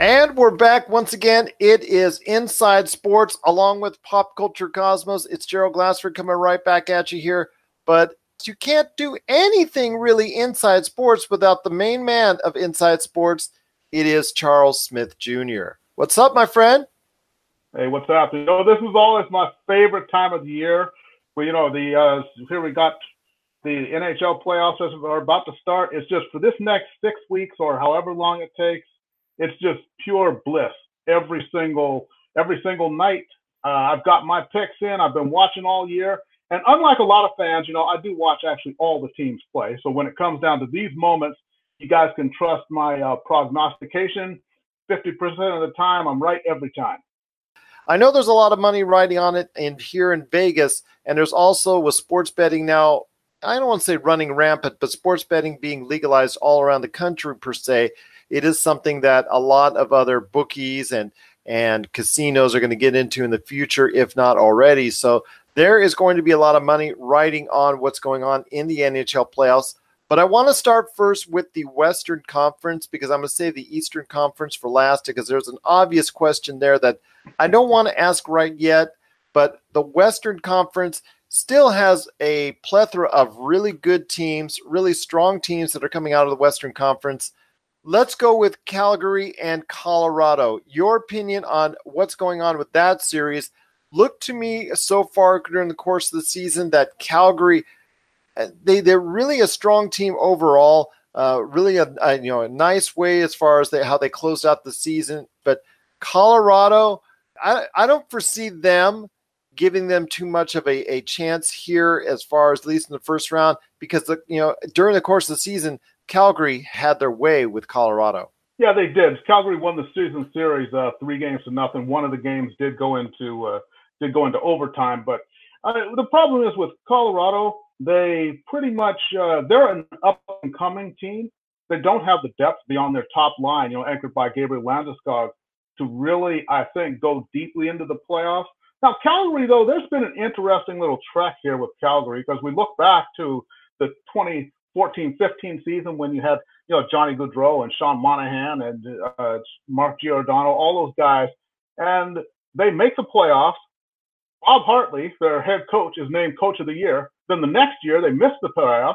And we're back once again. It is Inside Sports along with Pop Culture Cosmos. It's Gerald Glassford coming right back at you here. But you can't do anything really inside sports without the main man of Inside Sports. It is Charles Smith Jr. What's up, my friend? Hey, what's up? You know, this is always my favorite time of the year. Well, you know, the uh, here we got the NHL playoffs are about to start. It's just for this next six weeks or however long it takes it's just pure bliss every single every single night. Uh, I've got my picks in. I've been watching all year, and unlike a lot of fans, you know, I do watch actually all the teams play. So when it comes down to these moments, you guys can trust my uh, prognostication. Fifty percent of the time, I'm right every time. I know there's a lot of money riding on it and here in Vegas, and there's also with sports betting now. I don't want to say running rampant, but sports betting being legalized all around the country per se it is something that a lot of other bookies and and casinos are going to get into in the future, if not already. So there is going to be a lot of money riding on what's going on in the NHL playoffs. But I want to start first with the Western Conference because I'm going to say the Eastern Conference for last because there's an obvious question there that I don't want to ask right yet. But the Western Conference still has a plethora of really good teams, really strong teams that are coming out of the Western Conference. Let's go with Calgary and Colorado. Your opinion on what's going on with that series? Look to me so far during the course of the season that Calgary, uh, they they're really a strong team overall. Uh, really a, a, you know a nice way as far as they, how they closed out the season. But Colorado, I I don't foresee them giving them too much of a, a chance here as far as at least in the first round because the, you know during the course of the season Calgary had their way with Colorado. Yeah, they did. Calgary won the season series uh, three games to nothing. One of the games did go into uh, did go into overtime, but uh, the problem is with Colorado, they pretty much uh, they're an up and coming team. They don't have the depth beyond their top line, you know, anchored by Gabriel Landeskog, to really, I think, go deeply into the playoffs. Now, Calgary, though, there's been an interesting little trek here with Calgary because we look back to the 20 14, 15 season when you had, you know, Johnny Gaudreau and Sean Monahan and uh, Mark Giordano, all those guys, and they make the playoffs. Bob Hartley, their head coach, is named coach of the year. Then the next year they miss the playoffs.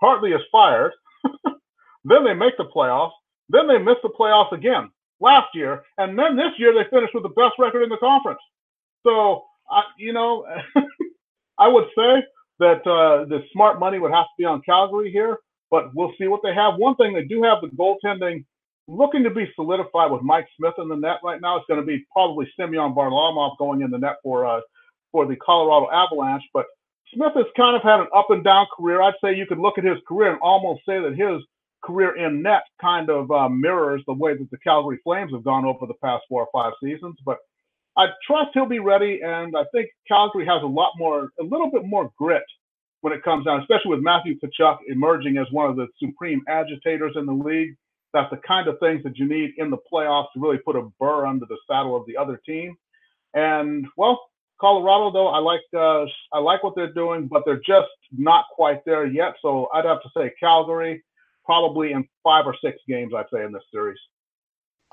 Hartley is fired. then they make the playoffs. Then they miss the playoffs again last year, and then this year they finished with the best record in the conference. So, I, you know, I would say that uh, the smart money would have to be on Calgary here, but we'll see what they have. One thing they do have the goaltending looking to be solidified with Mike Smith in the net right now. It's going to be probably Semyon Varlamov going in the net for uh, for the Colorado Avalanche, but Smith has kind of had an up and down career. I'd say you could look at his career and almost say that his career in net kind of uh, mirrors the way that the Calgary Flames have gone over the past four or five seasons. But I trust he'll be ready, and I think Calgary has a lot more, a little bit more grit when it comes down, especially with Matthew Tkachuk emerging as one of the supreme agitators in the league. That's the kind of things that you need in the playoffs to really put a burr under the saddle of the other team. And well, Colorado though, I like uh, I like what they're doing, but they're just not quite there yet. So I'd have to say Calgary, probably in five or six games, I'd say in this series.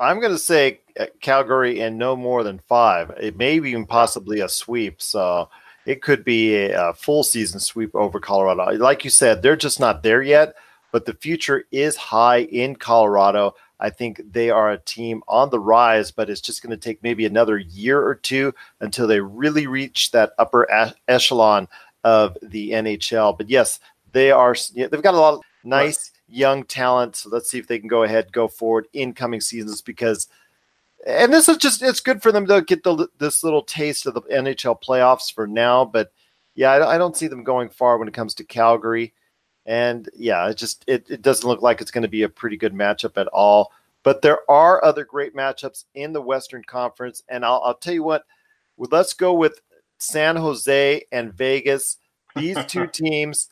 I'm going to say uh, Calgary in no more than five. It may be even possibly a sweep. So it could be a, a, full season sweep over Colorado. Like you said, they're just not there yet, but the future is high in Colorado. I think they are a team on the rise, but it's just going to take maybe another year or two until they really reach that upper echelon of the NHL. But yes, they are. They've got a lot of nice young talent. So let's see if they can go ahead, go forward in coming seasons because, and this is just, it's good for them to get the, this little taste of the NHL playoffs for now. But yeah, I, I don't see them going far when it comes to Calgary. And yeah, it just, it, it doesn't look like it's going to be a pretty good matchup at all. But there are other great matchups in the Western Conference. And I'll, I'll tell you what, let's go with San Jose and Vegas. These two teams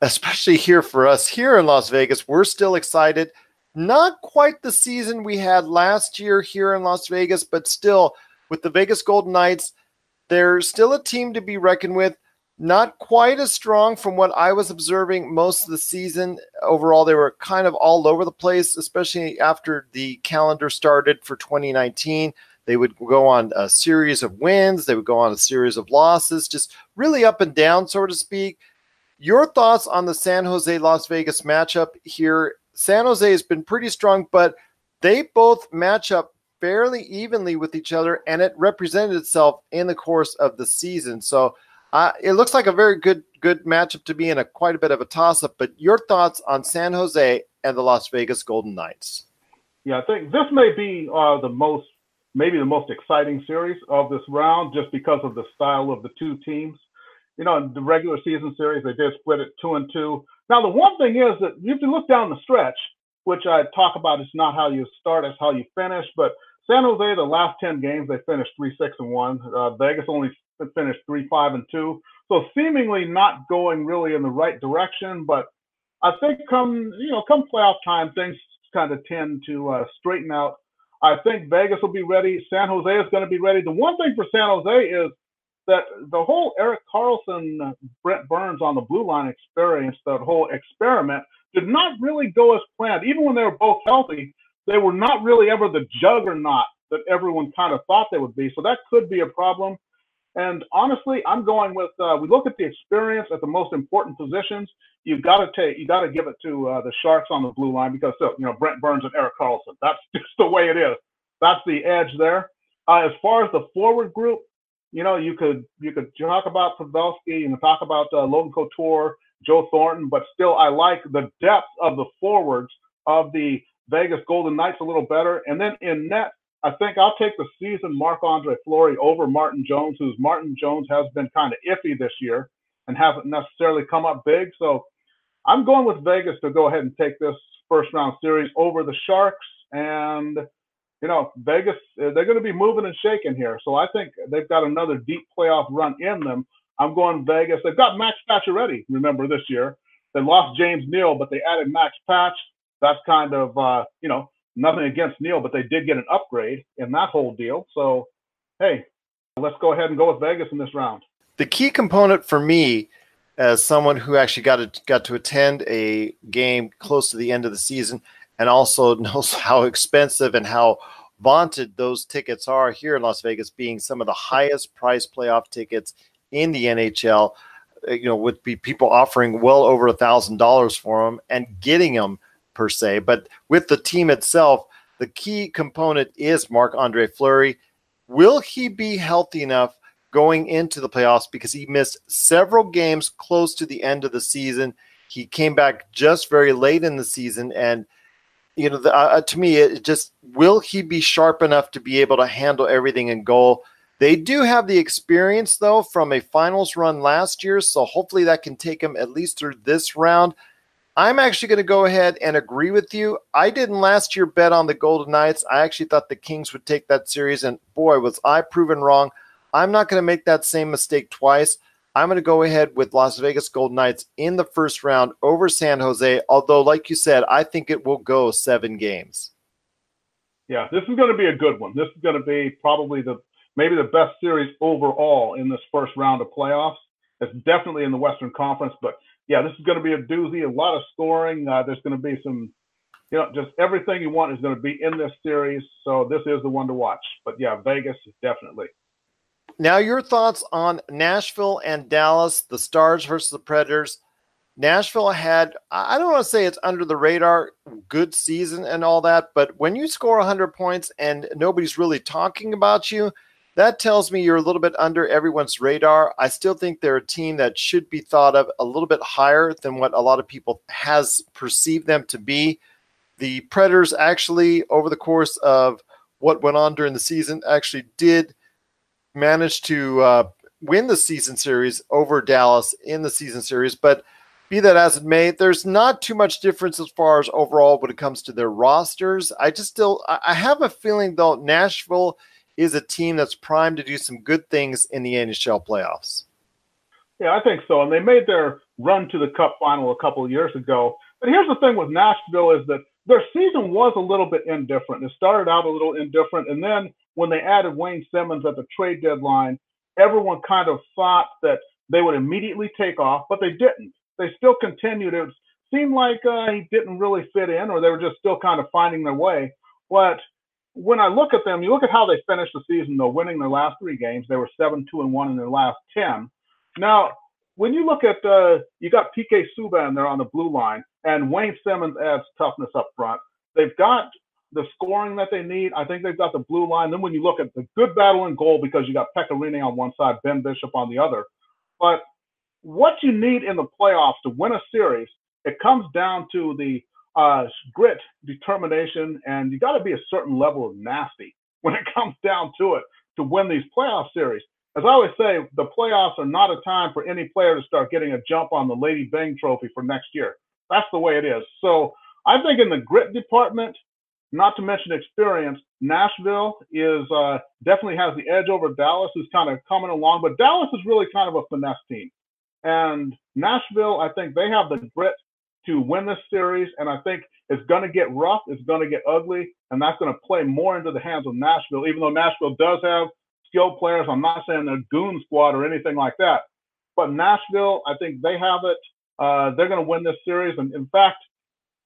especially here for us here in Las Vegas. We're still excited. Not quite the season we had last year here in Las Vegas, but still with the Vegas Golden Knights, they're still a team to be reckoned with. not quite as strong from what I was observing most of the season. Overall, they were kind of all over the place, especially after the calendar started for 2019. They would go on a series of wins, they would go on a series of losses, just really up and down, so to speak. Your thoughts on the San Jose Las Vegas matchup here? San Jose has been pretty strong, but they both match up fairly evenly with each other, and it represented itself in the course of the season. So uh, it looks like a very good good matchup to be in a quite a bit of a toss up. But your thoughts on San Jose and the Las Vegas Golden Knights? Yeah, I think this may be uh, the most maybe the most exciting series of this round, just because of the style of the two teams. You know, in the regular season series, they did split it two and two. Now, the one thing is that if you look down the stretch, which I talk about, it's not how you start, it's how you finish. But San Jose, the last 10 games, they finished 3 6 and 1. Uh, Vegas only finished 3 5 and 2. So seemingly not going really in the right direction. But I think come, you know, come playoff time, things kind of tend to uh, straighten out. I think Vegas will be ready. San Jose is going to be ready. The one thing for San Jose is that the whole Erik Karlsson, Brent Burns on the blue line experience, that whole experiment did not really go as planned. Even when they were both healthy, they were not really ever the juggernaut that everyone kind of thought they would be. So that could be a problem. And honestly, I'm going with uh, we look at the experience at the most important positions. You've got to take you got to give it to uh, the Sharks on the blue line because so, you know Brent Burns and Erik Karlsson. That's just the way it is. That's the edge there. Uh, as far as the forward group, you know, you could you could talk about Pavelski and talk about uh, Logan Couture, Joe Thornton, but still, I like the depth of the forwards of the Vegas Golden Knights a little better. And then in net, I think I'll take the season Marc Andre Fleury over Martin Jones, who's Martin Jones has been kind of iffy this year and hasn't necessarily come up big. So I'm going with Vegas to go ahead and take this first round series over the Sharks. And, you know, Vegas, uh, they're going to be moving and shaking here. So I think they've got another deep playoff run in them. I'm going Vegas. They've got Max Patch Pacioretty, remember, this year. They lost James Neal, but they added Max Patch. That's kind of, uh, you know, nothing against Neal, but they did get an upgrade in that whole deal. So, hey, let's go ahead and go with Vegas in this round. The key component for me, as someone who actually got to, got to attend a game close to the end of the season, and also knows how expensive and how vaunted those tickets are here in Las Vegas, being some of the highest price playoff tickets in the NHL. Uh, you know, with people offering well over a thousand dollars for them and getting them per se. But with the team itself, the key component is Marc Andre Fleury. Will he be healthy enough going into the playoffs? Because he missed several games close to the end of the season. He came back just very late in the season. And, you know, the, uh, to me, it just will he be sharp enough to be able to handle everything in goal? They do have the experience, though, from a finals run last year. So hopefully that can take him at least through this round. I'm actually going to go ahead and agree with you. I didn't last year bet on the Golden Knights. I actually thought the Kings would take that series, and boy, was I proven wrong. I'm not going to make that same mistake twice. I'm going to go ahead with Las Vegas Golden Knights in the first round over San Jose, although, like you said, I think it will go seven games. Yeah, this is going to be a good one. This is going to be probably the maybe the best series overall in this first round of playoffs. It's definitely in the Western Conference, but yeah, this is going to be a doozy. A lot of scoring. Uh, there's going to be some, you know, just everything you want is going to be in this series. So this is the one to watch. But yeah, Vegas is definitely. Now, your thoughts on Nashville and Dallas, the Stars versus the Predators. Nashville had, I don't want to say it's under the radar, good season and all that, but when you score 100 points and nobody's really talking about you, that tells me you're a little bit under everyone's radar. I still think they're a team that should be thought of a little bit higher than what a lot of people has perceived them to be. The Predators actually, over the course of what went on during the season, actually did manage to uh, win the season series over Dallas in the season series. But be that as it may, there's not too much difference as far as overall when it comes to their rosters. I just still I have a feeling though Nashville – is a team that's primed to do some good things in the NHL playoffs. Yeah, I think so. And they made their run to the Cup final a couple of years ago. But here's the thing with Nashville is that their season was a little bit indifferent. It started out a little indifferent, and then when they added Wayne Simmonds at the trade deadline, everyone kind of thought that they would immediately take off, but they didn't. They still continued. It seemed like uh, he didn't really fit in, or they were just still kind of finding their way. But when I look at them, you look at how they finished the season, though, winning their last three games. They were seven, two, and one in their last ten. Now, when you look at uh, you got PK Subban there on the blue line, and Wayne Simmonds adds toughness up front. They've got the scoring that they need. I think they've got the blue line. Then when you look at the good battle in goal, because you got Pekka Rinne on one side, Ben Bishop on the other. But what you need in the playoffs to win a series, it comes down to the uh, grit, determination, and you got to be a certain level of nasty when it comes down to it to win these playoff series. As I always say, the playoffs are not a time for any player to start getting a jump on the Lady Byng Trophy for next year. That's the way it is. So I think in the grit department, not to mention experience, Nashville is uh, definitely has the edge over Dallas, who's kind of coming along. But Dallas is really kind of a finesse team, and Nashville, I think they have the grit to win this series, and I think it's going to get rough, it's going to get ugly, and that's going to play more into the hands of Nashville. Even though Nashville does have skilled players, I'm not saying they're goon squad or anything like that, but Nashville, I think they have it. Uh, they're going to win this series, and in fact,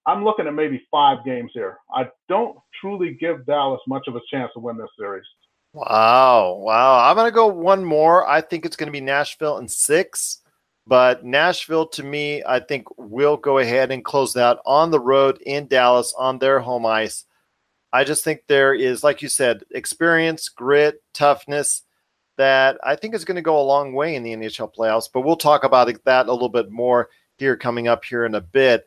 I'm looking at maybe five games here. I don't truly give Dallas much of a chance to win this series. Wow. Wow. I'm going to go one more. I think it's going to be Nashville in six. But Nashville, to me, I think will go ahead and close out on the road in Dallas on their home ice. I just think there is, like you said, experience, grit, toughness that I think is going to go a long way in the NHL playoffs. But we'll talk about that a little bit more here coming up here in a bit.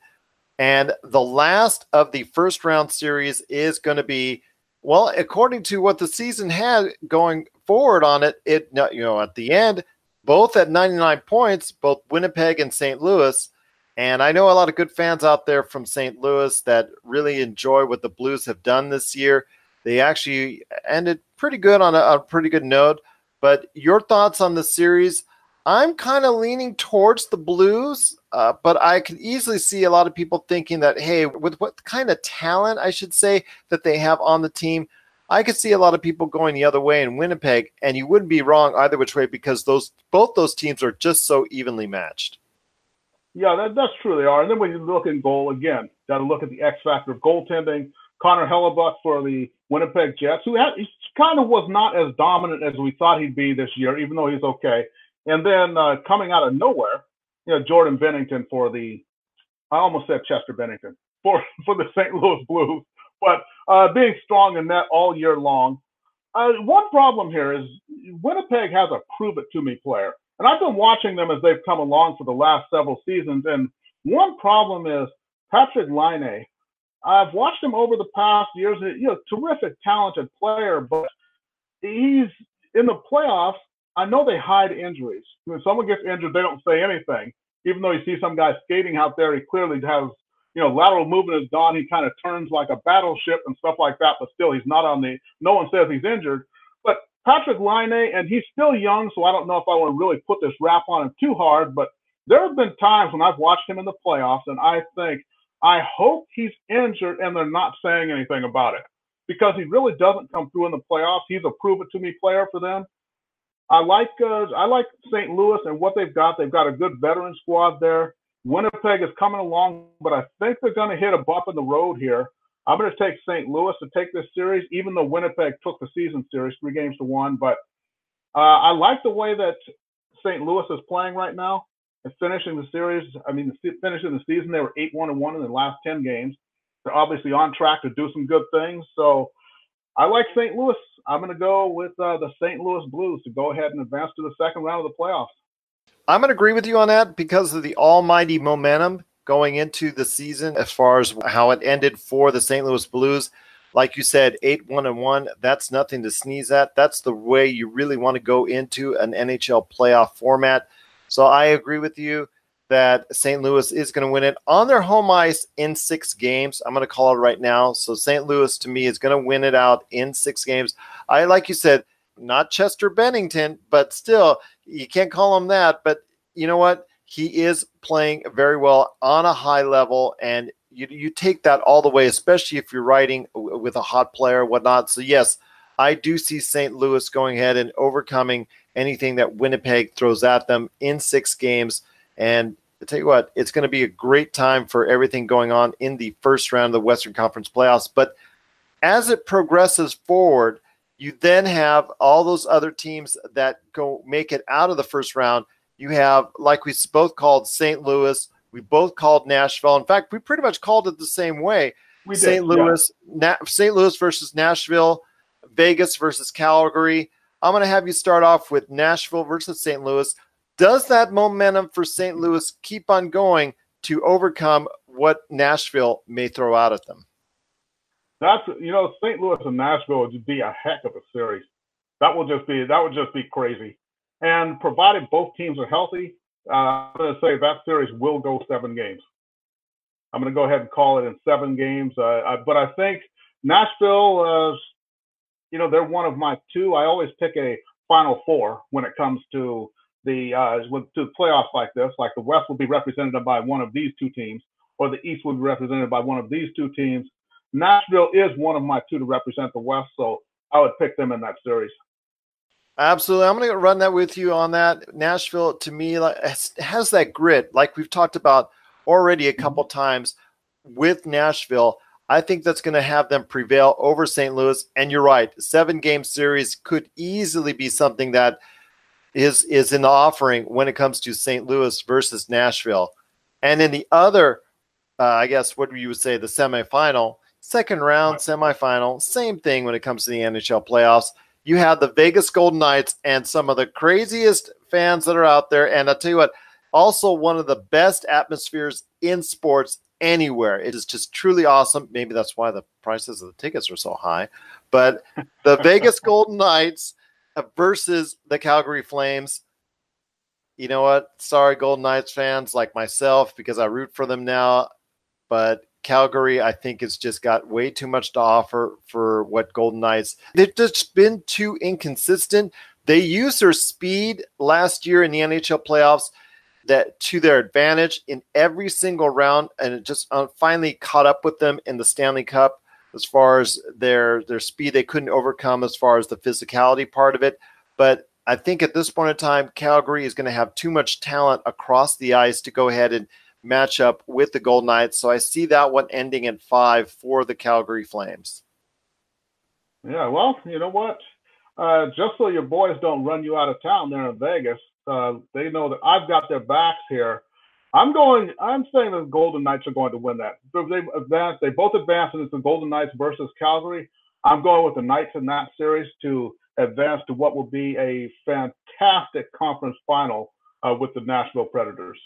And the last of the first round series is going to be, well, according to what the season had going forward on it, it you know at the end, both at 99 points, both Winnipeg and St. Louis. And I know a lot of good fans out there from St. Louis that really enjoy what the Blues have done this year. They actually ended pretty good on a, a pretty good note. But your thoughts on the series? I'm kind of leaning towards the Blues, uh, but I can easily see a lot of people thinking that, hey, with what kind of talent, I should say, that they have on the team, I could see a lot of people going the other way in Winnipeg, and you wouldn't be wrong either which way because those both those teams are just so evenly matched. Yeah, that, that's true. They are. And then when you look in goal again, got to look at the X factor of goaltending. Connor Hellebuyck for the Winnipeg Jets, who had, kind of was not as dominant as we thought he'd be this year, even though he's okay. And then uh, coming out of nowhere, you know, Jordan Binnington for the, I almost said Chester Bennington for for the St. Louis Blues, but uh, being strong in net all year long. Uh, one problem here is Winnipeg has a prove it to me player, and I've been watching them as they've come along for the last several seasons. And one problem is Patrik Laine. I've watched him over the past years. You know, terrific, talented player, but he's in the playoffs I know they hide injuries. When someone gets injured, they don't say anything. Even though you see some guy skating out there, he clearly has, you know, lateral movement is gone. He kind of turns like a battleship and stuff like that, but still he's not on the, no one says he's injured. But Patrik Laine, and he's still young, so I don't know if I want to really put this rap on him too hard, but there have been times when I've watched him in the playoffs and I think, I hope he's injured and they're not saying anything about it because he really doesn't come through in the playoffs. He's a prove it to me player for them. I like uh, I like St. Louis and what they've got. They've got a good veteran squad there. Winnipeg is coming along, but I think they're going to hit a bump in the road here. I'm going to take St. Louis to take this series, even though Winnipeg took the season series three games to one. But uh, I like the way that St. Louis is playing right now and finishing the series. I mean, finishing the season, they were eight one and one in the last ten games. They're obviously on track to do some good things. So I like St. Louis. I'm going to go with uh, the St. Louis Blues to go ahead and advance to the second round of the playoffs. I'm going to agree with you on that because of the almighty momentum going into the season as far as how it ended for the St. Louis Blues. Like you said, 8 1 and 1, that's nothing to sneeze at. That's the way you really want to go into an NHL playoff format. So I agree with you that St. Louis is going to win it on their home ice in six games. I'm going to call it right now. So St. Louis to me is going to win it out in six games. I like you said, not Chester Bennington, but still you can't call him that. But you know what? He is playing very well on a high level, and you you take that all the way, especially if you're riding with a hot player, whatnot. So yes. I do see St. Louis going ahead and overcoming anything that Winnipeg throws at them in six games. And I tell you what, it's going to be a great time for everything going on in the first round of the Western Conference playoffs. But as it progresses forward, you then have all those other teams that go make it out of the first round. You have, like we both called St. Louis, we both called Nashville. In fact, we pretty much called it the same way. We St. Louis, yeah. Na- St. Louis versus Nashville, Vegas versus Calgary. I'm going to have you start off with Nashville versus St. Louis. Does that momentum for St. Louis keep on going to overcome what Nashville may throw out at them? That's you know St. Louis and Nashville would be a heck of a series. That will just be that would just be crazy. And provided both teams are healthy, uh, I'm going to say that series will go seven games. I'm going to go ahead and call it in seven games. Uh, I, but I think Nashville, uh, you know, they're one of my two. I always pick a Final Four when it comes to the uh, with to the playoffs like this. Like the West will be represented by one of these two teams, or the East will be represented by one of these two teams. Nashville is one of my two to represent the West, so I would pick them in that series. Absolutely, I'm going to run that with you on that. Nashville, to me, has that grit, like we've talked about already a couple mm-hmm. times with Nashville. I think that's going to have them prevail over St. Louis. And you're right, seven game series could easily be something that is is in the offering when it comes to St. Louis versus Nashville. And in the other, uh, I guess, what you would say, the semifinal, second round semifinal, same thing when it comes to the NHL playoffs. You have the Vegas Golden Knights and some of the craziest fans that are out there. And I'll tell you what, also one of the best atmospheres in sports anywhere. It is just truly awesome. Maybe that's why the prices of the tickets are so high. But the Vegas Golden Knights versus the Calgary Flames. You know what? Sorry, Golden Knights fans like myself, because I root for them now. But Calgary, I think, has just got way too much to offer for what Golden Knights. They've just been too inconsistent. They used their speed last year in the NHL playoffs that to their advantage in every single round, and it just uh, finally caught up with them in the Stanley Cup as far as their their speed. They couldn't overcome as far as the physicality part of it, but I think at this point in time, Calgary is going to have too much talent across the ice to go ahead and match up with the Golden Knights. So I see that one ending at five for the Calgary Flames. Yeah, well, you know what? Uh, just so your boys don't run you out of town there in Vegas, uh, they know that I've got their backs here. I'm going. I'm saying the Golden Knights are going to win that. If they advance, they both advance, and it's the Golden Knights versus Calgary. I'm going with the Knights in that series to advance to what will be a fantastic conference final uh, with the Nashville Predators.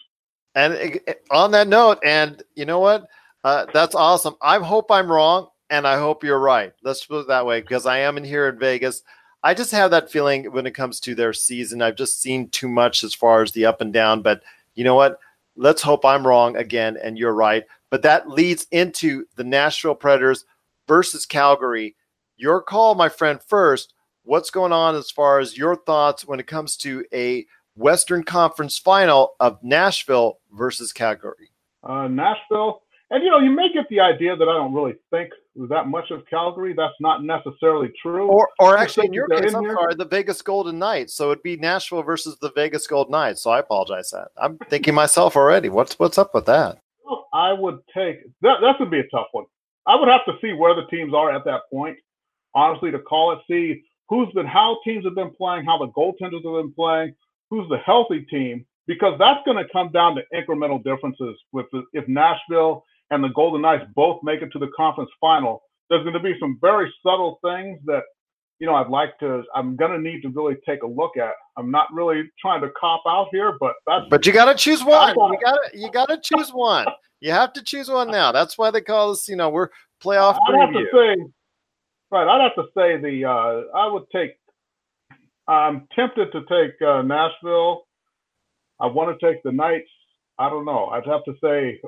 And on that note, and you know what? Uh, that's awesome. I hope I'm wrong, and I hope you're right. Let's put it that way, because I am in here in Vegas. I just have that feeling when it comes to their season. I've just seen too much as far as the up and down. But you know what? Let's hope I'm wrong again and you're right. But that leads into the Nashville Predators versus Calgary. Your call, my friend, first. What's going on as far as your thoughts when it comes to a Western Conference final of Nashville versus Calgary? Uh, Nashville, and you know, you may get the idea that I don't really think that much of Calgary. That's not necessarily true. Or, or actually, in your case, in I'm here. sorry, the Vegas Golden Knights. So it'd be Nashville versus the Vegas Golden Knights. So I apologize. That I'm thinking myself already. What's what's up with that? Well, I would take that. That would be a tough one. I would have to see where the teams are at that point. Honestly, to call it, see who's been, how teams have been playing, how the goaltenders have been playing, who's the healthy team, because that's going to come down to incremental differences. With the, if Nashville and the Golden Knights both make it to the conference final, there's going to be some very subtle things that you know I'd like to. I'm going to need to really take a look at. I'm not really trying to cop out here, but that's. But you got to choose one. You got to you got to choose one. You have to choose one now. That's why they call us. You know, we're playoff I'd have to say, right. I'd have to say the. Uh, I would take. I'm tempted to take uh, Nashville. I want to take the Knights. I don't know. I'd have to say.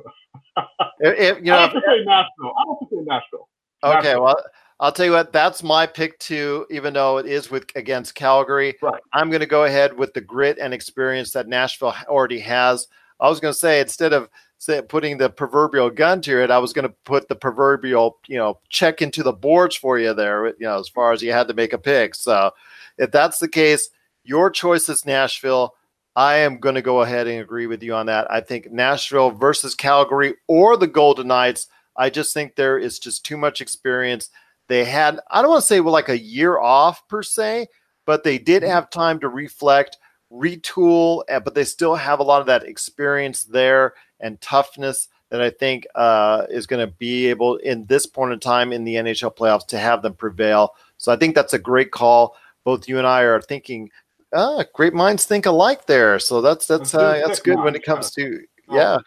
if, you know, I have to say Nashville. I have to say Nashville. Okay, Nashville. well, I'll tell you what. That's my pick too. Even though it is with against Calgary, right. I'm going to go ahead with the grit and experience that Nashville already has. I was going to say instead of say, putting the proverbial gun to it, I was going to put the proverbial, you know, check into the boards for you there, you know, as far as you had to make a pick. So if that's the case, your choice is Nashville. I am going to go ahead and agree with you on that. I think Nashville versus Calgary or the Golden Knights. I just think there is just too much experience. They had, I don't want to say well, like a year off per se, but they did mm-hmm. have time to reflect, retool, but they still have a lot of that experience there and toughness that I think uh, is going to be able in this point in time in the NHL playoffs to have them prevail. So I think that's a great call. Both you and I are thinking ah, great minds think alike there. So that's that's uh, that's good when it comes to yeah.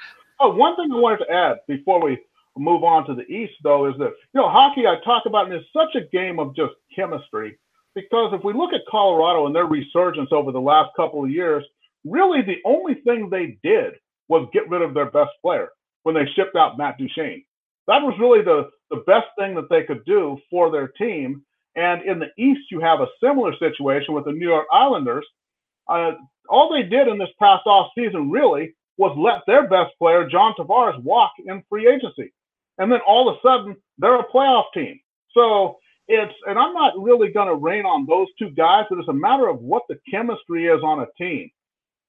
Oh, one thing I wanted to add before we move on to the East, though, is that you know hockey I talk about and it's such a game of just chemistry. Because if we look at Colorado and their resurgence over the last couple of years, really the only thing they did was get rid of their best player when they shipped out Matt Duchene. That was really the, the best thing that they could do for their team. And in the East, you have a similar situation with the New York Islanders. Uh, all they did in this past off season really was let their best player, John Tavares, walk in free agency. And then all of a sudden, they're a playoff team. So it's, and I'm not really going to rain on those two guys, but it's a matter of what the chemistry is on a team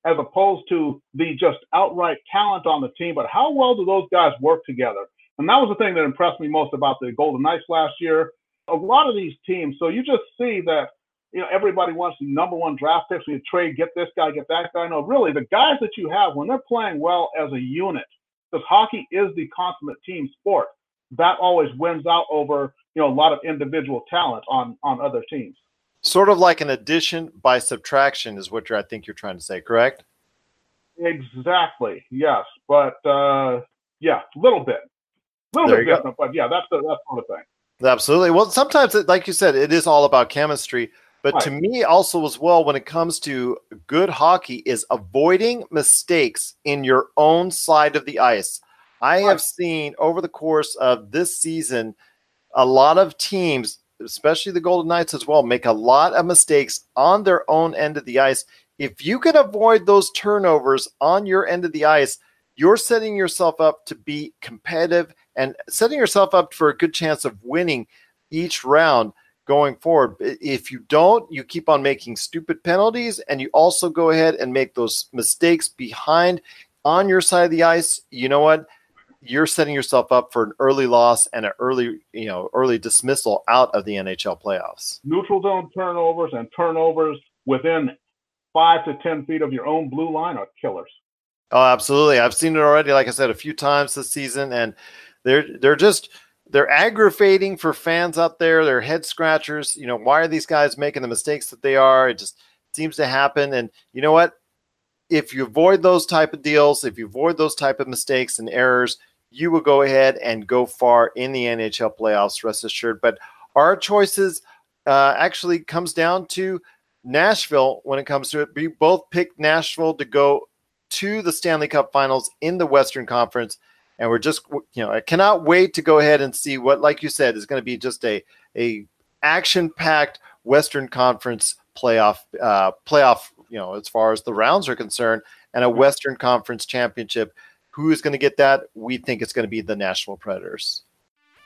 as opposed to the just outright talent on the team, but how well do those guys work together? And that was the thing that impressed me most about the Golden Knights last year a lot of these teams. So you just see that you know everybody wants the number one draft picks. You trade, get this guy, get that guy. No, really, the guys that you have when they're playing well as a unit, because hockey is the consummate team sport. That always wins out over you know a lot of individual talent on on other teams. Sort of like an addition by subtraction is what you're, I think you're trying to say, correct? Exactly. Yes, but uh, yeah, a little bit, a little there bit different, go. but yeah, that's the that sort of thing. Absolutely. Well, sometimes, like you said, it is all about chemistry. But right. to me, also as well, when it comes to good hockey, is avoiding mistakes in your own side of the ice. I right. have seen over the course of this season a lot of teams, especially the Golden Knights as well, make a lot of mistakes on their own end of the ice. If you can avoid those turnovers on your end of the ice, you're setting yourself up to be competitive and setting yourself up for a good chance of winning each round going forward. If you don't, you keep on making stupid penalties and you also go ahead and make those mistakes behind on your side of the ice. You know what? You're setting yourself up for an early loss and an early, you know, early dismissal out of the NHL playoffs. Neutral zone turnovers and turnovers within five to 10 feet of your own blue line are killers. Oh, absolutely. I've seen it already, like I said, a few times this season. And they're they're just they're aggravating for fans out there. They're head scratchers. You know, why are these guys making the mistakes that they are? It just seems to happen. And you know what? If you avoid those type of deals, if you avoid those type of mistakes and errors, you will go ahead and go far in the NHL playoffs. Rest assured. But our choices uh, actually comes down to Nashville when it comes to it. We both picked Nashville to go to the Stanley Cup Finals in the Western Conference and we're just you know I cannot wait to go ahead and see what, like you said, is going to be just a a action packed Western Conference playoff uh, playoff. You know, as far as the rounds are concerned, and a Western Conference championship. Who is going to get that? We think it's going to be the Nashville Predators.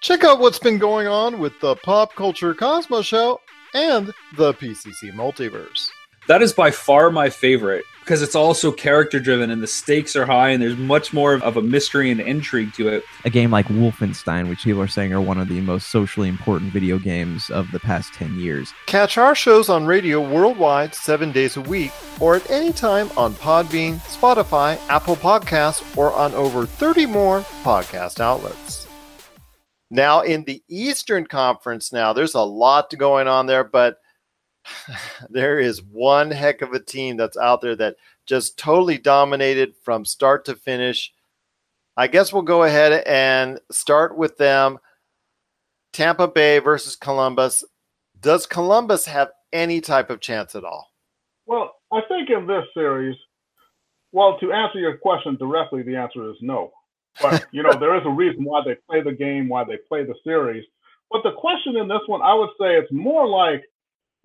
Check out what's been going on with the Pop Culture Cosmos Show and the PCC Multiverse. That is by far my favorite because it's also character driven and the stakes are high and there's much more of a mystery and intrigue to it. A game like Wolfenstein, which people are saying are one of the most socially important video games of the past 10 years. Catch our shows on radio worldwide seven days a week or at any time on Podbean, Spotify, Apple Podcasts, or on over 30 more podcast outlets. Now, in the Eastern Conference, now there's a lot going on there, but there is one heck of a team that's out there that just totally dominated from start to finish. I guess we'll go ahead and start with them. Tampa Bay versus Columbus. Does Columbus have any type of chance at all? Well, I think in this series, well, to answer your question directly, the answer is no. But, you know, there is a reason why they play the game, why they play the series. But the question in this one, I would say it's more like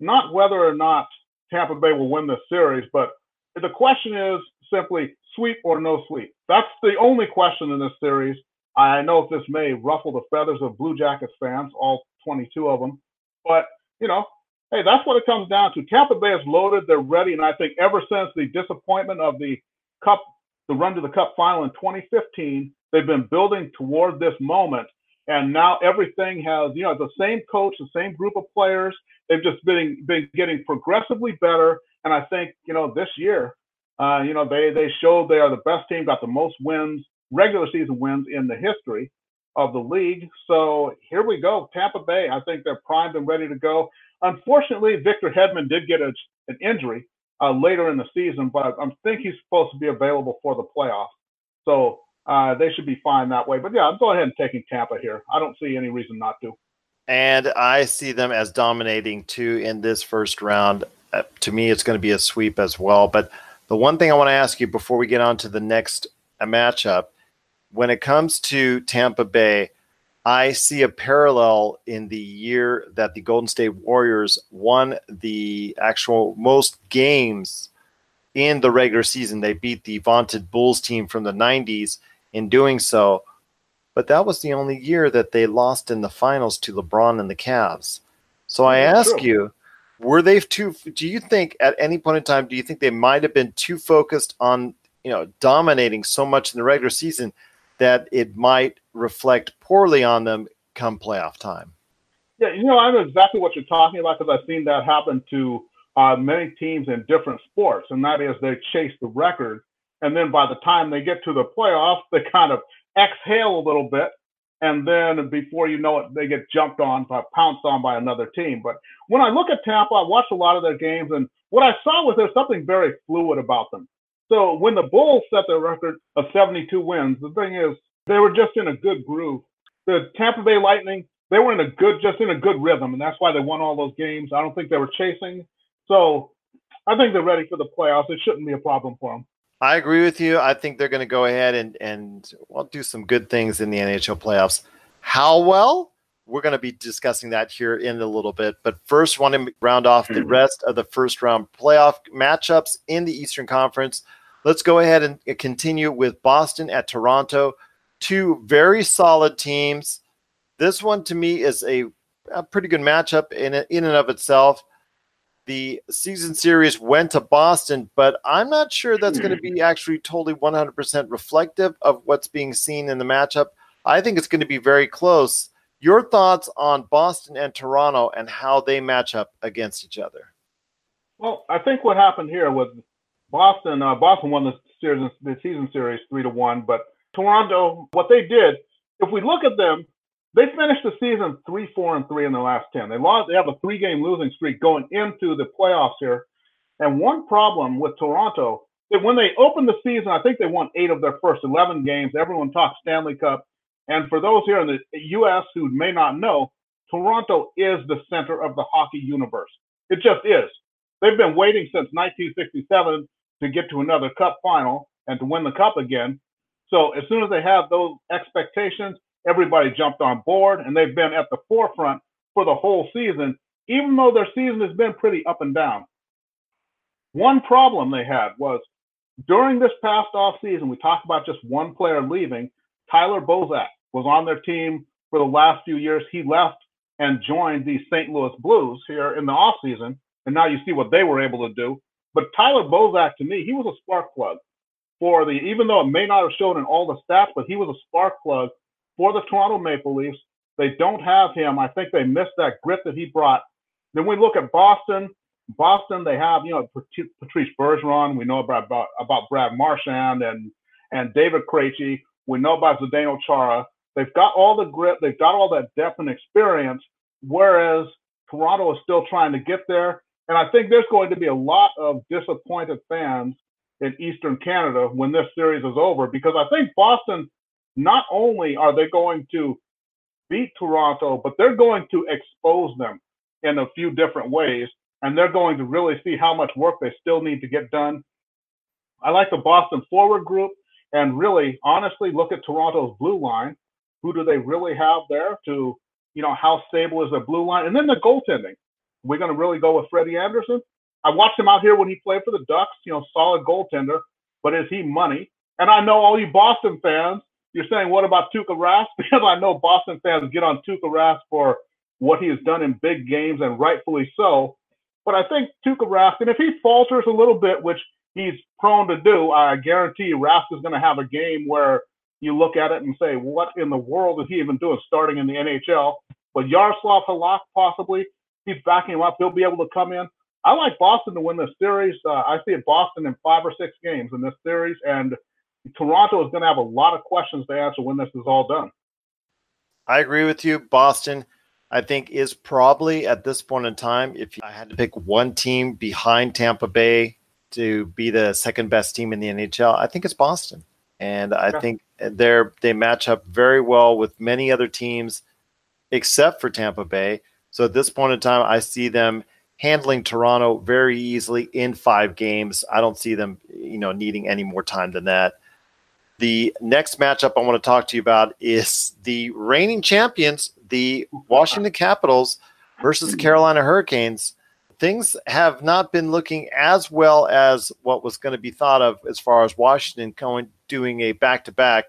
not whether or not Tampa Bay will win this series, but the question is simply sweep or no sweep. That's the only question in this series. I know this may ruffle the feathers of Blue Jackets fans, all 22 of them, but you know, hey, that's what it comes down to. Tampa Bay is loaded, they're ready, and I think ever since the disappointment of the Cup, the run to the Cup final in 2015, they've been building toward this moment. And now everything has, you know, the same coach, the same group of players. They've just been been getting progressively better. And I think, you know, this year, uh, you know, they they showed they are the best team, got the most wins, regular season wins in the history of the league. So here we go, Tampa Bay. I think they're primed and ready to go. Unfortunately, Victor Hedman did get a, an injury uh, later in the season, but I think he's supposed to be available for the playoffs. So uh, they should be fine that way. But yeah, I'm going ahead and taking Tampa here. I don't see any reason not to. And I see them as dominating too in this first round. Uh, to me, it's going to be a sweep as well. But the one thing I want to ask you before we get on to the next uh, matchup, when it comes to Tampa Bay, I see a parallel in the year that the Golden State Warriors won the actual most games in the regular season. They beat the vaunted Bulls team from the 90s in doing so. But that was the only year that they lost in the finals to LeBron and the Cavs. So I ask true. you, were they too do you think at any point in time do you think they might have been too focused on, you know, dominating so much in the regular season that it might reflect poorly on them come playoff time? Yeah, you know, I know exactly what you're talking about because I've seen that happen to uh, many teams in different sports, and that is they chase the record and then by the time they get to the playoffs, they kind of exhale a little bit. And then before you know it, they get jumped on, by, pounced on by another team. But when I look at Tampa, I watched a lot of their games, and what I saw was there's something very fluid about them. So when the Bulls set their record of 72 wins, the thing is they were just in a good groove. The Tampa Bay Lightning, they were in a good, just in a good rhythm, and that's why they won all those games. I don't think they were chasing. So I think they're ready for the playoffs. It shouldn't be a problem for them. I agree with you. I think they're going to go ahead and and well do some good things in the NHL playoffs. How well? We're going to be discussing that here in a little bit. But first, want to round off the mm-hmm. rest of the first round playoff matchups in the Eastern Conference. Let's go ahead and continue with Boston at Toronto. Two very solid teams. This one to me is a, a pretty good matchup in in and of itself the season series went to Boston, but I'm not sure that's going to be actually totally 100% reflective of what's being seen in the matchup. I think it's going to be very close. Your thoughts on Boston and Toronto and how they match up against each other? Well, I think what happened here was Boston. Uh, Boston won the series, the season series three to one, but Toronto, what they did, if we look at them, they finished the season three, four, and three in the last ten. They lost. They have a three-game losing streak going into the playoffs here. And one problem with Toronto that when they opened the season, I think they won eight of their first eleven games. Everyone talks Stanley Cup. And for those here in the U.S. who may not know, Toronto is the center of the hockey universe. It just is. They've been waiting since 1967 to get to another Cup final and to win the Cup again. So as soon as they have those expectations, everybody jumped on board, and they've been at the forefront for the whole season, even though their season has been pretty up and down. One problem they had was during this past off season, we talked about just one player leaving. Tyler Bozak was on their team for the last few years. He left and joined the St. Louis Blues here in the off season, and now you see what they were able to do. But Tyler Bozak, to me, he was a spark plug for the, even though it may not have shown in all the stats, but he was a spark plug for the Toronto Maple Leafs. They don't have him. I think they missed that grit that he brought. Then we look at Boston. Boston, they have you know Patrice Bergeron. We know about about, about Brad Marchand and and David Krejci. We know about Zdeno Chara. They've got all the grit. They've got all that depth and experience. Whereas Toronto is still trying to get there. And I think there's going to be a lot of disappointed fans in Eastern Canada when this series is over because I think Boston not only are they going to beat Toronto, but they're going to expose them in a few different ways. And they're going to really see how much work they still need to get done. I like the Boston forward group and really, honestly, look at Toronto's blue line. Who do they really have there to, you know, how stable is their blue line? And then the goaltending. We're going to really go with Freddie Andersen. I watched him out here when he played for the Ducks, you know, solid goaltender. but is he money? And I know all you Boston fans, you're saying, what about Tuukka Rask? Because I know Boston fans get on Tuukka Rask for what he has done in big games, and rightfully so. But I think Tuukka Rask, and if he falters a little bit, which he's prone to do, I guarantee Rask is going to have a game where you look at it and say, what in the world is he even doing starting in the NHL? But Jaroslav Halak, possibly, he's backing him up. He'll be able to come in. I like Boston to win this series. Uh, I see it Boston in five or six games in this series, and Toronto is going to have a lot of questions to answer when this is all done. I agree with you. Boston, I think, is probably at this point in time, if I had to pick one team behind Tampa Bay to be the second best team in the NHL, I think it's Boston. And I yeah. think they're they match up very well with many other teams except for Tampa Bay. So at this point in time, I see them handling Toronto very easily in five games. I don't see them, you know, needing any more time than that. The next matchup I want to talk to you about is the reigning champions, the Washington Capitals versus the Carolina Hurricanes. Things have not been looking as well as what was going to be thought of as far as Washington going doing a back to back.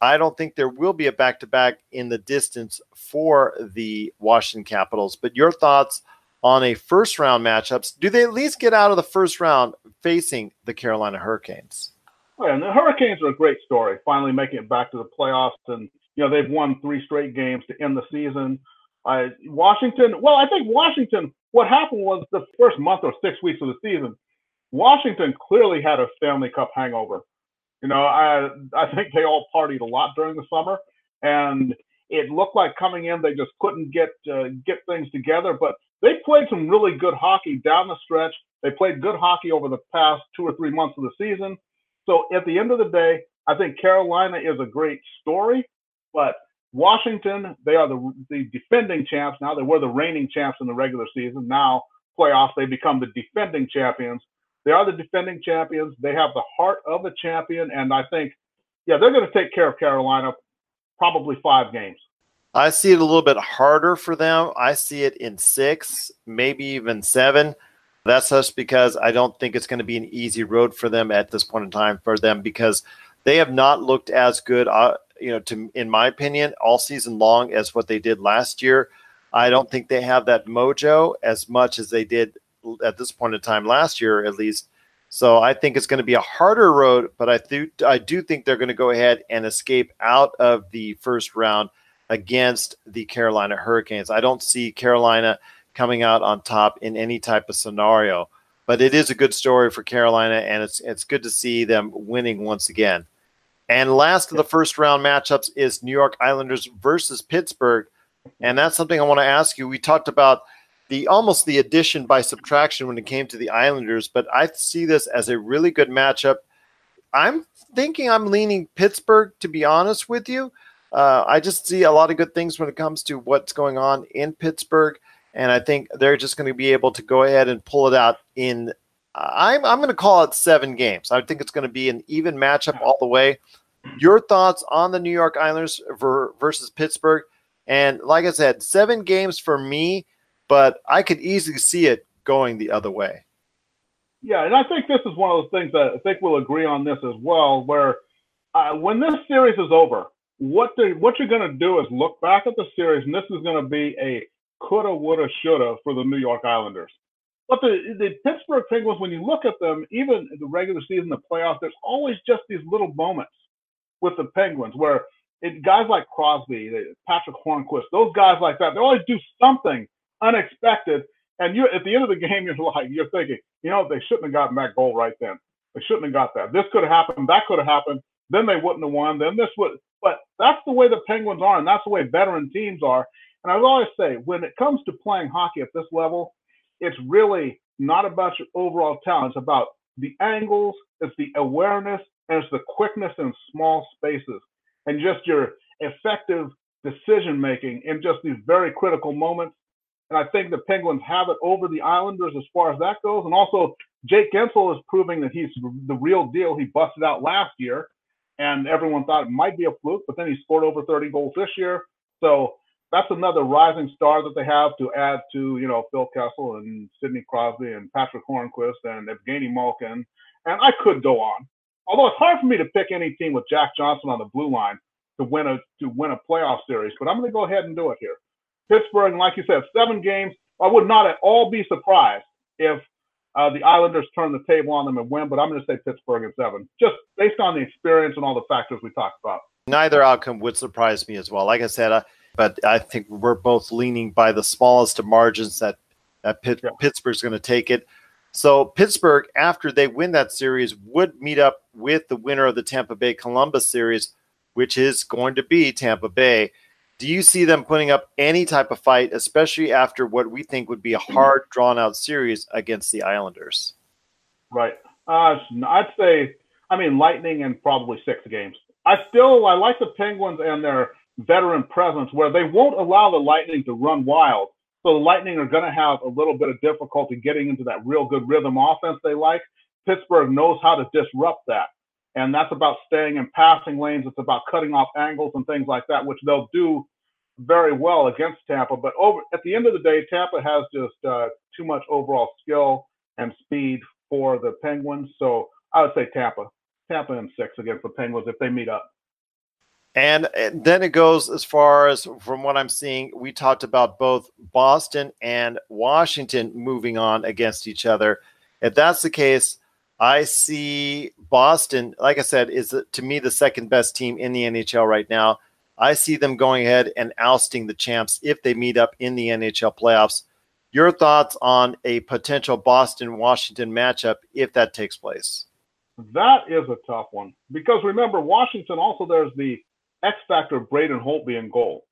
I don't think there will be a back to back in the distance for the Washington Capitals. But your thoughts on a first round matchups? Do they at least get out of the first round facing the Carolina Hurricanes? Oh, and the Hurricanes are a great story, finally making it back to the playoffs. And, you know, they've won three straight games to end the season. Uh, Washington, well, I think Washington, what happened was the first month or six weeks of the season, Washington clearly had a Stanley Cup hangover. You know, I I think they all partied a lot during the summer, and it looked like coming in they just couldn't get uh, get things together. But they played some really good hockey down the stretch. They played good hockey over the past two or three months of the season. So at the end of the day, I think Carolina is a great story, but Washington, they are the, the defending champs. Now they were the reigning champs in the regular season. Now playoffs, they become the defending champions. They are the defending champions. They have the heart of a champion, and I think, yeah, they're going to take care of Carolina, probably five games. I see it a little bit harder for them. I see it in six, maybe even seven. That's just because I don't think it's going to be an easy road for them at this point in time for them because they have not looked as good, uh, you know, to in my opinion, all season long as what they did last year. I don't think they have that mojo as much as they did at this point in time last year, at least. So I think it's going to be a harder road, but I do I do think they're going to go ahead and escape out of the first round against the Carolina Hurricanes. I don't see Carolina coming out on top in any type of scenario, but it is a good story for Carolina, and it's it's good to see them winning once again. And last of the first round matchups is New York Islanders versus Pittsburgh, and that's something I want to ask you. We talked about the almost the addition by subtraction when it came to the Islanders, but I see this as a really good matchup. I'm thinking I'm leaning Pittsburgh to be honest with you. Uh, I just see a lot of good things when it comes to what's going on in Pittsburgh, and I think they're just going to be able to go ahead and pull it out in. I'm I'm going to call it seven games. I think it's going to be an even matchup all the way. Your thoughts on the New York Islanders versus Pittsburgh? And like I said, seven games for me but I could easily see it going the other way. Yeah, and I think this is one of those things that I think we'll agree on this as well. Where uh, when this series is over, what the, what you're going to do is look back at the series, and this is going to be a coulda, woulda, shoulda for the New York Islanders. But the the Pittsburgh Penguins, when you look at them, even the regular season, the playoffs, there's always just these little moments with the Penguins where it, guys like Crosby, Patric Hornqvist, those guys like that, they always do something unexpected. And you at the end of the game, you're like, you're thinking, you know, they shouldn't have gotten that goal right then. They shouldn't have got that. This could have happened. That could have happened. Then they wouldn't have won. Then this would. But that's the way the Penguins are, and that's the way veteran teams are. And I always say, when it comes to playing hockey at this level, it's really not about your overall talent. It's about the angles, it's the awareness, and it's the quickness in small spaces, and just your effective decision making in just these very critical moments. And I think the Penguins have it over the Islanders as far as that goes. And also, Jake Guentzel is proving that he's the real deal. He busted out last year, and everyone thought it might be a fluke, but then he scored over 30 goals this year. So that's another rising star that they have to add to, you know, Phil Kessel and Sidney Crosby and Patric Hornqvist and Evgeny Malkin. And I could go on. although it's hard for me to pick any team with Jack Johnson on the blue line to win a to win a playoff series, but I'm going to go ahead and do it here. Pittsburgh, like you said, seven games. I would not at all be surprised if uh, the Islanders turn the table on them and win, but I'm going to say Pittsburgh in seven, just based on the experience and all the factors we talked about. Neither outcome would surprise me as well. Like I said, uh, but I think we're both leaning by the smallest of margins that that Pitt, yeah. Pittsburgh's going to take it. So Pittsburgh, after they win that series, would meet up with the winner of the Tampa Bay Columbus series, which is going to be Tampa Bay. Do you see them putting up any type of fight, especially after what we think would be a hard, drawn out series against the Islanders? Right. Uh, I'd say, I mean, Lightning and probably six games. I still I like the Penguins and their veteran presence, where they won't allow the Lightning to run wild. So the Lightning are going to have a little bit of difficulty getting into that real good rhythm offense they like. Pittsburgh knows how to disrupt that. And that's about staying in passing lanes. It's about cutting off angles and things like that, which they'll do very well against Tampa. But over at the end of the day, Tampa has just uh, too much overall skill and speed for the Penguins. So I would say Tampa, Tampa and six against the Penguins if they meet up. And uh, then it goes as far as from what I'm seeing, we talked about both Boston and Washington moving on against each other. If that's the case, I see Boston, like I said, is to me the second best team in the NHL right now. I see them going ahead and ousting the champs if they meet up in the NHL playoffs. Your thoughts on a potential Boston Washington matchup if that takes place? That is a tough one because remember, Washington also there's the X factor of Braden Holtby in goal.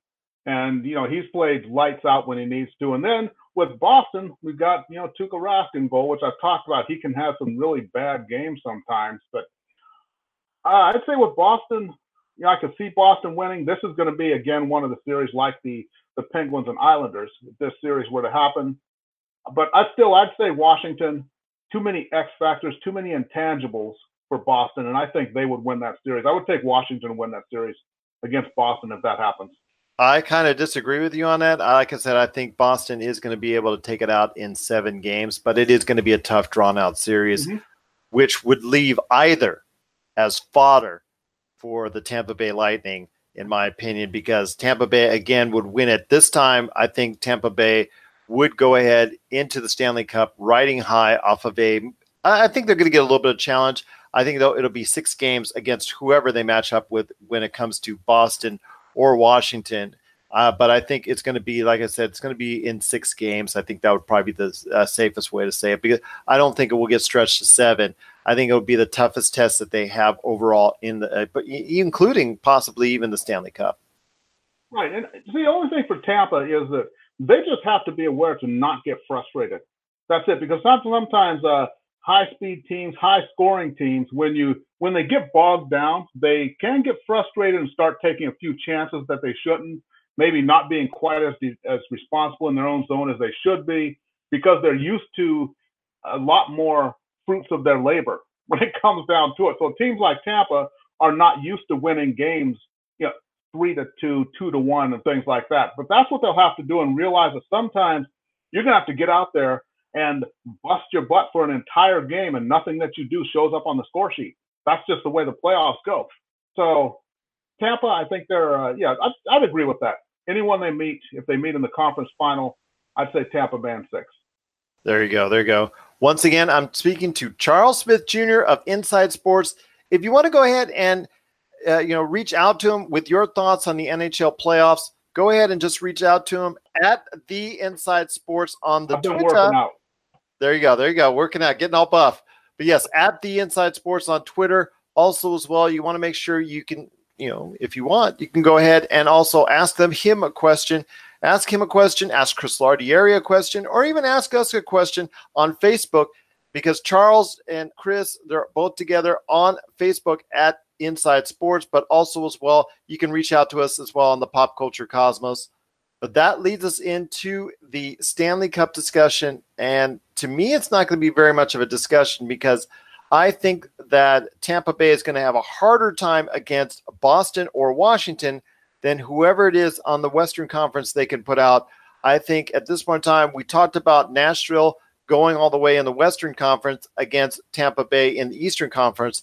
And, you know, he's played lights out when he needs to. And then with Boston, we've got, you know, Tuukka Rask in goal, which I've talked about. He can have some really bad games sometimes. But uh, I'd say with Boston, you know, I could see Boston winning. This is going to be, again, one of the series like the, the Penguins and Islanders, if this series were to happen. But I still, I'd say Washington, too many X factors, too many intangibles for Boston. And I think they would win that series. I would take Washington to win that series against Boston if that happens. I kind of disagree with you on that. Like I said, I think Boston is going to be able to take it out in seven games, but it is going to be a tough, drawn out series, mm-hmm. which would leave either as fodder for the Tampa Bay Lightning, in my opinion, because Tampa Bay again would win it. This time, I think Tampa Bay would go ahead into the Stanley Cup riding high off of a. I think they're going to get a little bit of challenge. I think though it'll be six games against whoever they match up with when it comes to Boston or Washington. Uh, but I think it's going to be, like I said, it's going to be in six games. I think that would probably be the uh, safest way to say it because I don't think it will get stretched to seven. I think it would be the toughest test that they have overall in the, uh, but including possibly even the Stanley Cup. Right, and the only thing for Tampa is that they just have to be aware to not get frustrated. That's it, because sometimes uh, high speed teams, high scoring teams, when you when they get bogged down, they can get frustrated and start taking a few chances that they shouldn't, maybe not being quite as as responsible in their own zone as they should be because they're used to a lot more fruits of their labor when it comes down to it. So teams like Tampa are not used to winning games, you know, three to two, two to one, and things like that. But that's what they'll have to do and realize that sometimes you're gonna have to get out there and bust your butt for an entire game and nothing that you do shows up on the score sheet. That's just the way the playoffs go. So Tampa, I think they're, uh, yeah, I'd, I'd, agree with that. Anyone they meet, if they meet in the conference final, I'd say Tampa Band six. There you go. There you go. Once again, I'm speaking to Charles Smith Jr. of Inside Sports. If you want to go ahead and uh, you know reach out to him with your thoughts on the NHL playoffs, go ahead and just reach out to him at the Inside Sports on the Twitter. There you go. There you go. Working out, getting all buff. But yes, at the Inside Sports on Twitter. Also, as well, you want to make sure you can, you know, if you want, you can go ahead and also ask them him a question. Ask him a question, ask Chris Lardieri a question, or even ask us a question on Facebook because Charles and Chris, they're both together on Facebook at Inside Sports, but also as well, you can reach out to us as well on the Pop Culture Cosmos. But that leads us into the Stanley Cup discussion. And to me, it's not going to be very much of a discussion because I think that Tampa Bay is going to have a harder time against Boston or Washington than whoever it is on the Western Conference they can put out. I think at this point in time, we talked about Nashville going all the way in the Western Conference against Tampa Bay in the Eastern Conference.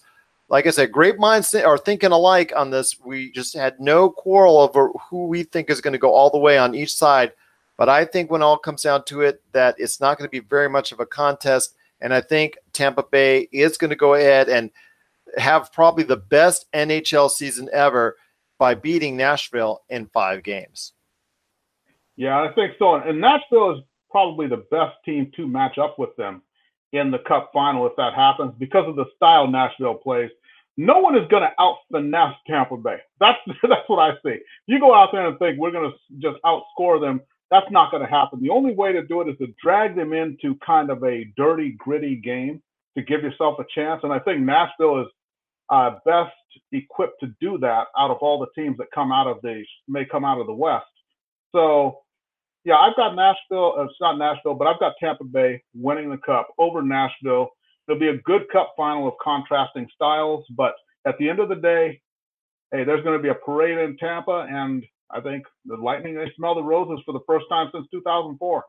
Like I said, great minds are thinking alike on this. We just had no quarrel over who we think is going to go all the way on each side. But I think when all comes down to it, that it's not going to be very much of a contest. And I think Tampa Bay is going to go ahead and have probably the best NHL season ever by beating Nashville in five games. Yeah, I think so. And Nashville is probably the best team to match up with them in the Cup final if that happens because of the style Nashville plays. No one is going to out finesse Tampa Bay. That's that's what I see. You go out there and think we're going to just outscore them. That's not going to happen. The only way to do it is to drag them into kind of a dirty, gritty game to give yourself a chance. And I think Nashville is uh, best equipped to do that out of all the teams that come out of the may come out of the West. So, yeah, I've got Nashville. Uh, it's not Nashville, but I've got Tampa Bay winning the Cup over Nashville. It'll be a good Cup final of contrasting styles, but at the end of the day, hey, there's going to be a parade in Tampa, and I think the Lightning they smell the roses for the first time since 2004.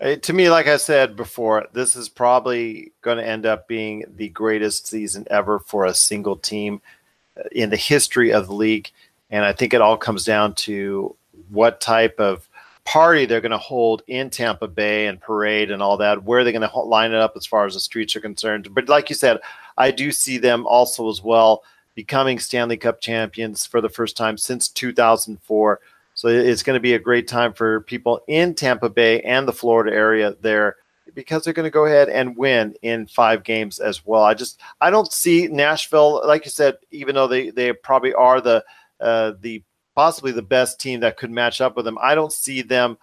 Hey, to me, like I said before, this is probably going to end up being the greatest season ever for a single team uh, in the history of the league. And I think it all comes down to what type of party they're going to hold in Tampa Bay and parade and all that, where they're going to line it up as far as the streets are concerned. But like you said, I do see them also as well becoming Stanley Cup champions for the first time since 2004. So it's going to be a great time for people in Tampa Bay and the Florida area there because they're going to go ahead and win in five games as well. I just I don't see Nashville, like you said, even though they they probably are the uh, the possibly the best team that could match up with them. I don't see them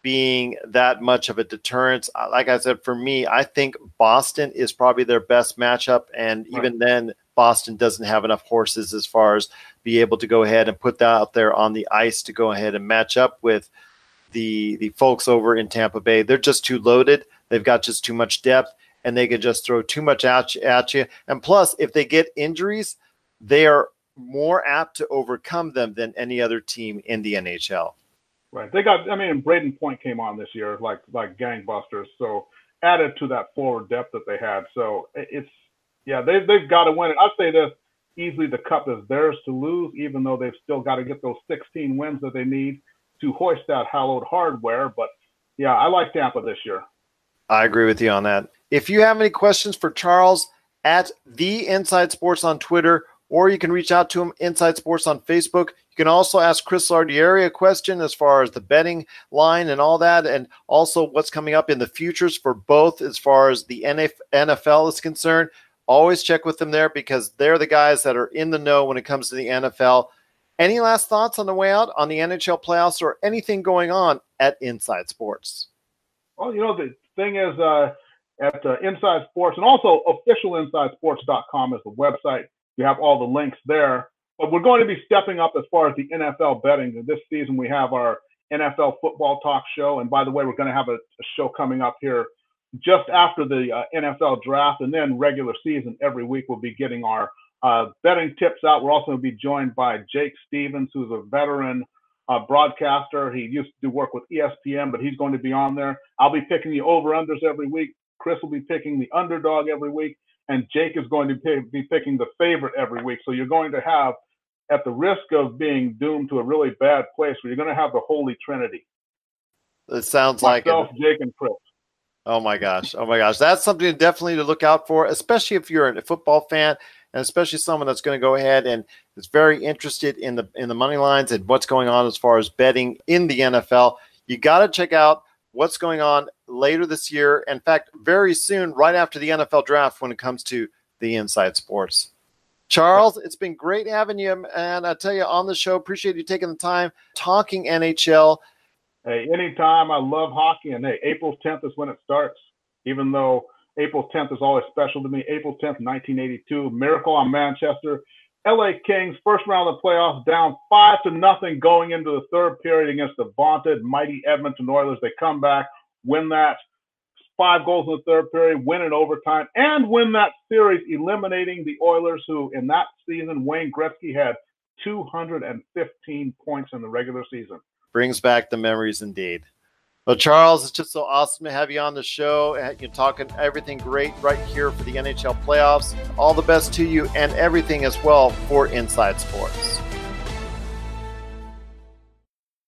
being that much of a deterrence. Uh, like I said, for me, I think Boston is probably their best matchup, and right. even then, Boston doesn't have enough horses as far as be able to go ahead and put that out there on the ice to go ahead and match up with the the folks over in Tampa Bay. They're just too loaded. They've got just too much depth, and they could just throw too much at you. At you. And plus, if they get injuries, they are more apt to overcome them than any other team in the NHL. Right. They got. I mean, Brayden Point came on this year like like gangbusters. So added to that forward depth that they had. So it's yeah, they they've got to win it. I'd say this easily the cup is theirs to lose, even though they've still got to get those 16 wins that they need to hoist that hallowed hardware. But yeah, I like Tampa this year. I agree with you on that. If you have any questions for Charles at the Inside Sports on Twitter, or you can reach out to him Inside Sports on Facebook. You can also ask Chris Lardieri a question as far as the betting line and all that, and also what's coming up in the futures for both as far as the NFL is concerned always check with them there because they're the guys that are in the know when it comes to the NFL. Any last thoughts on the way out on the NHL playoffs or anything going on at Inside Sports? Well, you know, the thing is uh, at uh, Inside Sports and also officialinsidesports.com is the website. You have all the links there. But we're going to be stepping up as far as the NFL betting. This season, we have our NFL football talk show. And by the way, we're going to have a, a show coming up here just after the uh, NFL draft and then regular season every week we'll be getting our uh, betting tips out. We're also going to be joined by Jake Stevens, who's a veteran uh, broadcaster. He used to work with ESPN, but he's going to be on there. I'll be picking the over-unders every week. Chris will be picking the underdog every week, and Jake is going to be picking the favorite every week. So you're going to have, at the risk of being doomed to a really bad place, where you're going to have the Holy Trinity. It sounds Myself, like it. Jake and Chris. Oh my gosh. Oh my gosh. That's something definitely to look out for, especially if you're a football fan and especially someone that's going to go ahead and is very interested in the in the money lines and what's going on as far as betting in the NFL. You got to check out what's going on later this year. In fact, very soon, right after the NFL draft, when it comes to the inside sports. Charles, it's been great having you, and I tell you on the show. Appreciate you taking the time talking NHL. Hey, anytime I love hockey, and hey, April 10th is when it starts. Even though April 10th is always special to me. April 10th, 1982, Miracle on Manchester. LA Kings, first round of the playoffs, down five to nothing going into the third period against the vaunted mighty Edmonton Oilers. They come back, win that five goals in the third period, win in overtime, and win that series, eliminating the Oilers, who in that season Wayne Gretzky had 215 points in the regular season brings back the memories indeed. Well, Charles, it's just so awesome to have you on the show. Uh, You're talking everything great right here for the NHL playoffs. All the best to you and everything as well for Inside Sports.